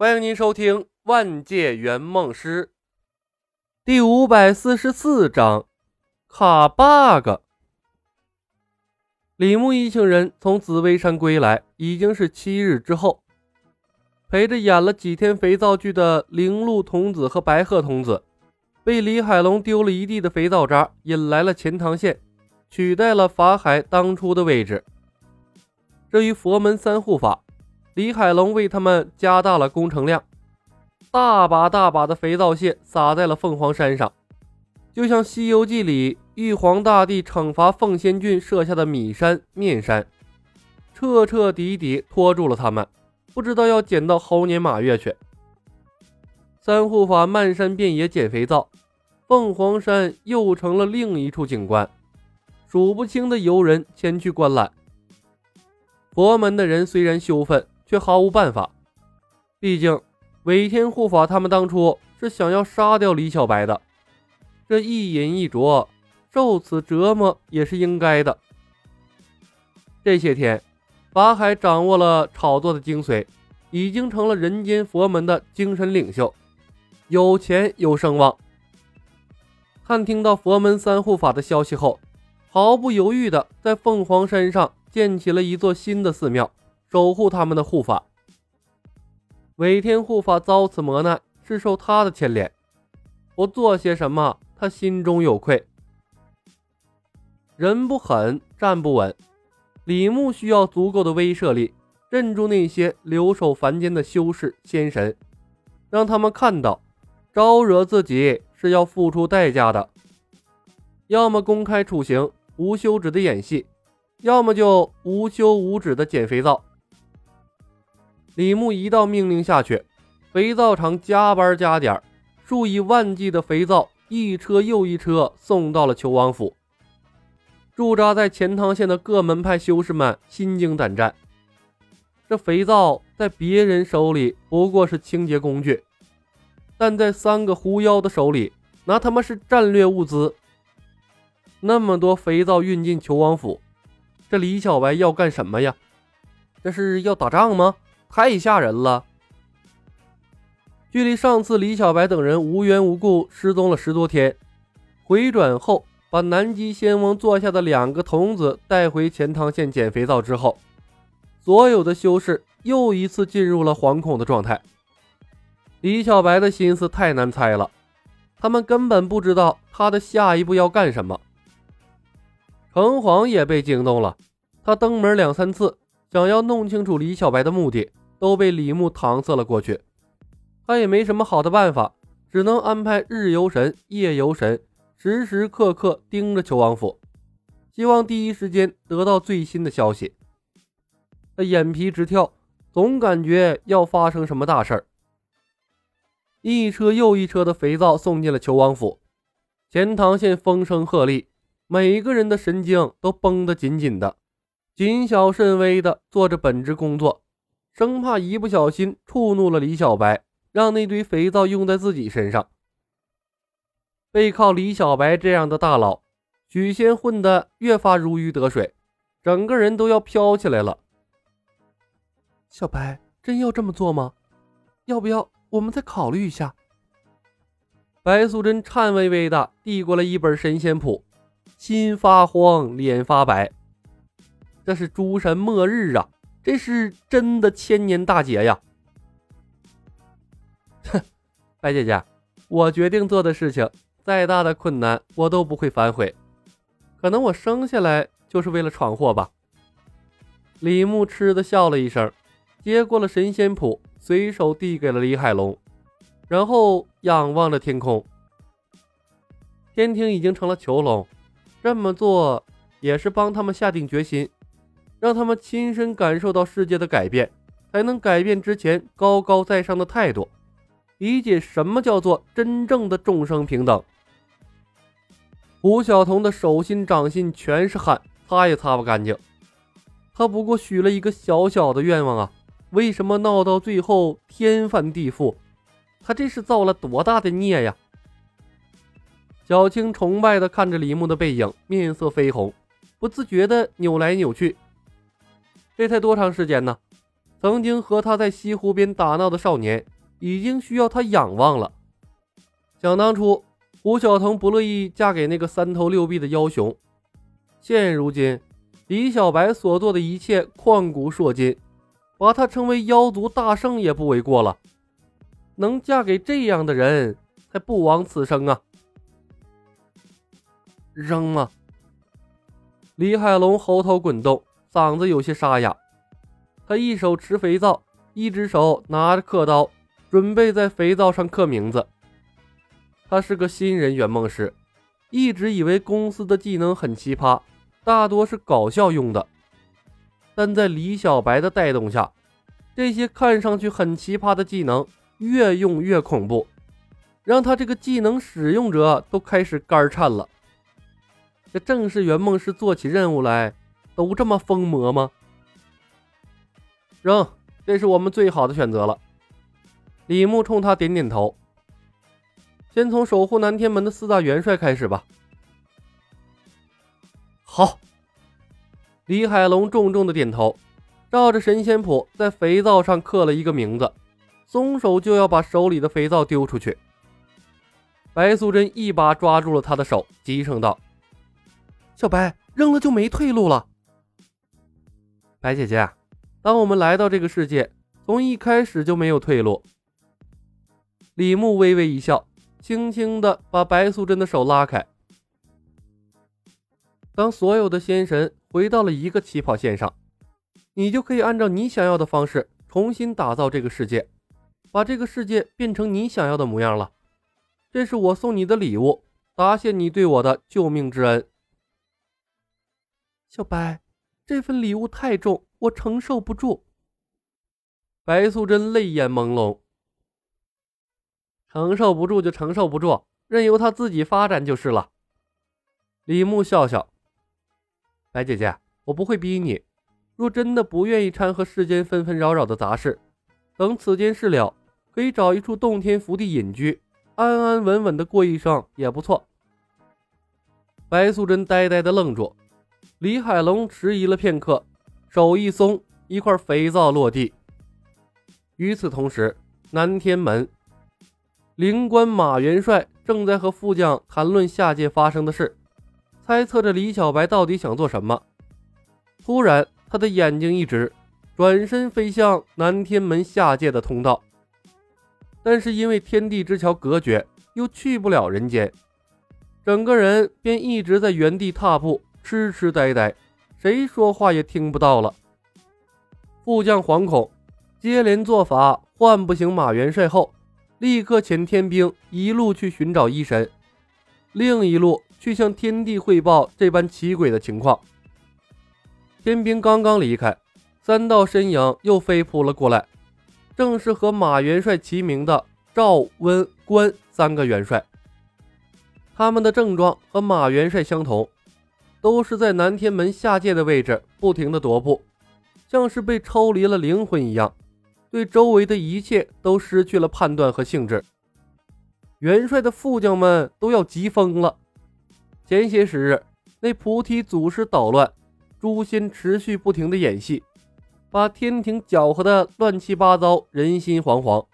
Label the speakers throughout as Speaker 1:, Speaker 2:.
Speaker 1: 欢迎您收听《万界圆梦师》第五百四十四章卡 bug。李牧一行人从紫薇山归来，已经是七日之后。陪着演了几天肥皂剧的灵鹿童子和白鹤童子，被李海龙丢了一地的肥皂渣引来了钱塘县，取代了法海当初的位置。至于佛门三护法。李海龙为他们加大了工程量，大把大把的肥皂屑撒在了凤凰山上，就像《西游记》里玉皇大帝惩罚凤仙郡设下的米山、面山，彻彻底底拖住了他们，不知道要捡到猴年马月去。三护法漫山遍野捡肥皂，凤凰山又成了另一处景观，数不清的游人前去观览。佛门的人虽然羞愤。却毫无办法，毕竟韦天护法他们当初是想要杀掉李小白的，这一饮一啄，受此折磨也是应该的。这些天，法海掌握了炒作的精髓，已经成了人间佛门的精神领袖，有钱有声望。看听到佛门三护法的消息后，毫不犹豫的在凤凰山上建起了一座新的寺庙。守护他们的护法，韦天护法遭此磨难是受他的牵连，我做些什么，他心中有愧。人不狠，站不稳。李牧需要足够的威慑力，镇住那些留守凡间的修士仙神，让他们看到招惹自己是要付出代价的。要么公开处刑，无休止的演戏；要么就无休无止的捡肥皂。李牧一道命令下去，肥皂厂加班加点，数以万计的肥皂一车又一车送到了裘王府。驻扎在钱塘县的各门派修士们心惊胆战。这肥皂在别人手里不过是清洁工具，但在三个狐妖的手里，那他妈是战略物资。那么多肥皂运进求王府，这李小白要干什么呀？这是要打仗吗？太吓人了！距离上次李小白等人无缘无故失踪了十多天，回转后把南极仙翁座下的两个童子带回钱塘县捡肥皂之后，所有的修士又一次进入了惶恐的状态。李小白的心思太难猜了，他们根本不知道他的下一步要干什么。城隍也被惊动了，他登门两三次，想要弄清楚李小白的目的。都被李牧搪塞了过去，他也没什么好的办法，只能安排日游神、夜游神时时刻刻盯着裘王府，希望第一时间得到最新的消息。他眼皮直跳，总感觉要发生什么大事儿。一车又一车的肥皂送进了裘王府，钱塘县风声鹤唳，每个人的神经都绷得紧紧的，谨小慎微的做着本职工作。生怕一不小心触怒了李小白，让那堆肥皂用在自己身上。背靠李小白这样的大佬，许仙混得越发如鱼得水，整个人都要飘起来了。小白，真要这么做吗？要不要我们再考虑一下？白素贞颤巍巍的递过来一本神仙谱，心发慌，脸发白。这是诸神末日啊！这是真的千年大劫呀！哼，白姐姐，我决定做的事情，再大的困难我都不会反悔。可能我生下来就是为了闯祸吧。李牧嗤的笑了一声，接过了神仙谱，随手递给了李海龙，然后仰望着天空。天庭已经成了囚笼，这么做也是帮他们下定决心。让他们亲身感受到世界的改变，才能改变之前高高在上的态度，理解什么叫做真正的众生平等。胡晓彤的手心掌心全是汗，擦也擦不干净。他不过许了一个小小的愿望啊，为什么闹到最后天翻地覆？他这是造了多大的孽呀！小青崇拜地看着李牧的背影，面色绯红，不自觉地扭来扭去。这才多长时间呢？曾经和他在西湖边打闹的少年，已经需要他仰望了。想当初，胡晓腾不乐意嫁给那个三头六臂的妖雄，现如今，李小白所做的一切旷古烁今，把他称为妖族大圣也不为过了。能嫁给这样的人，才不枉此生啊！扔吗？李海龙喉头滚动，嗓子有些沙哑。他一手持肥皂，一只手拿着刻刀，准备在肥皂上刻名字。他是个新人圆梦师，一直以为公司的技能很奇葩，大多是搞笑用的。但在李小白的带动下，这些看上去很奇葩的技能越用越恐怖，让他这个技能使用者都开始肝颤了。这正是圆梦师做起任务来都这么疯魔吗？扔，这是我们最好的选择了。李牧冲他点点头。先从守护南天门的四大元帅开始吧。好。李海龙重重的点头，照着神仙谱在肥皂上刻了一个名字，松手就要把手里的肥皂丢出去。白素贞一把抓住了他的手，急声道：“小白，扔了就没退路了。”白姐姐。当我们来到这个世界，从一开始就没有退路。李牧微微一笑，轻轻的把白素贞的手拉开。当所有的仙神回到了一个起跑线上，你就可以按照你想要的方式重新打造这个世界，把这个世界变成你想要的模样了。这是我送你的礼物，答谢你对我的救命之恩。小白，这份礼物太重。我承受不住。白素贞泪眼朦胧，承受不住就承受不住，任由他自己发展就是了。李牧笑笑，白姐姐，我不会逼你。若真的不愿意掺和世间纷纷扰扰的杂事，等此间事了，可以找一处洞天福地隐居，安安稳稳的过一生也不错。白素贞呆呆的愣住，李海龙迟疑了片刻。手一松，一块肥皂落地。与此同时，南天门灵官马元帅正在和副将谈论下界发生的事，猜测着李小白到底想做什么。突然，他的眼睛一直转身飞向南天门下界的通道，但是因为天地之桥隔绝，又去不了人间，整个人便一直在原地踏步，痴痴呆呆。谁说话也听不到了。副将惶恐，接连做法唤不醒马元帅后，立刻遣天兵一路去寻找医神，另一路去向天帝汇报这般奇诡的情况。天兵刚刚离开，三道身影又飞扑了过来，正是和马元帅齐名的赵、温、关三个元帅。他们的症状和马元帅相同。都是在南天门下界的位置不停的踱步，像是被抽离了灵魂一样，对周围的一切都失去了判断和兴致。元帅的副将们都要急疯了。前些时日，那菩提祖师捣乱，诛仙持续不停的演戏，把天庭搅和的乱七八糟，人心惶惶。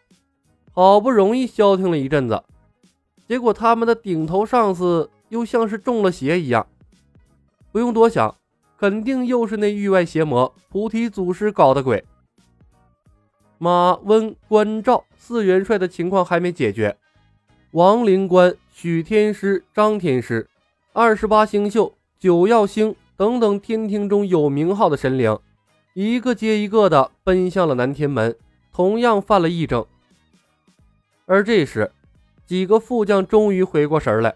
Speaker 1: 好不容易消停了一阵子，结果他们的顶头上司又像是中了邪一样。不用多想，肯定又是那域外邪魔菩提祖师搞的鬼。马温关赵四元帅的情况还没解决，王灵官、许天师、张天师、二十八星宿、九曜星等等天庭中有名号的神灵，一个接一个的奔向了南天门，同样犯了异症。而这时，几个副将终于回过神来，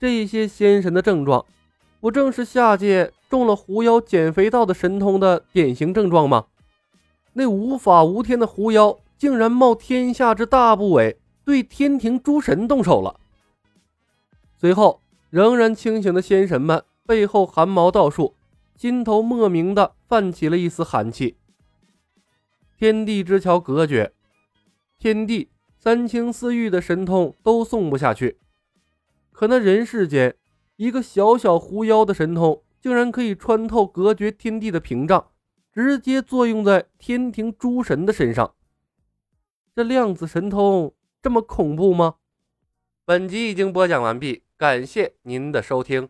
Speaker 1: 这些仙神的症状。不正是下界中了狐妖减肥道的神通的典型症状吗？那无法无天的狐妖竟然冒天下之大不韪，对天庭诸神动手了。随后，仍然清醒的仙神们背后汗毛倒竖，心头莫名的泛起了一丝寒气。天地之桥隔绝，天地三清四御的神通都送不下去，可那人世间。一个小小狐妖的神通，竟然可以穿透隔绝天地的屏障，直接作用在天庭诸神的身上。这量子神通这么恐怖吗？本集已经播讲完毕，感谢您的收听。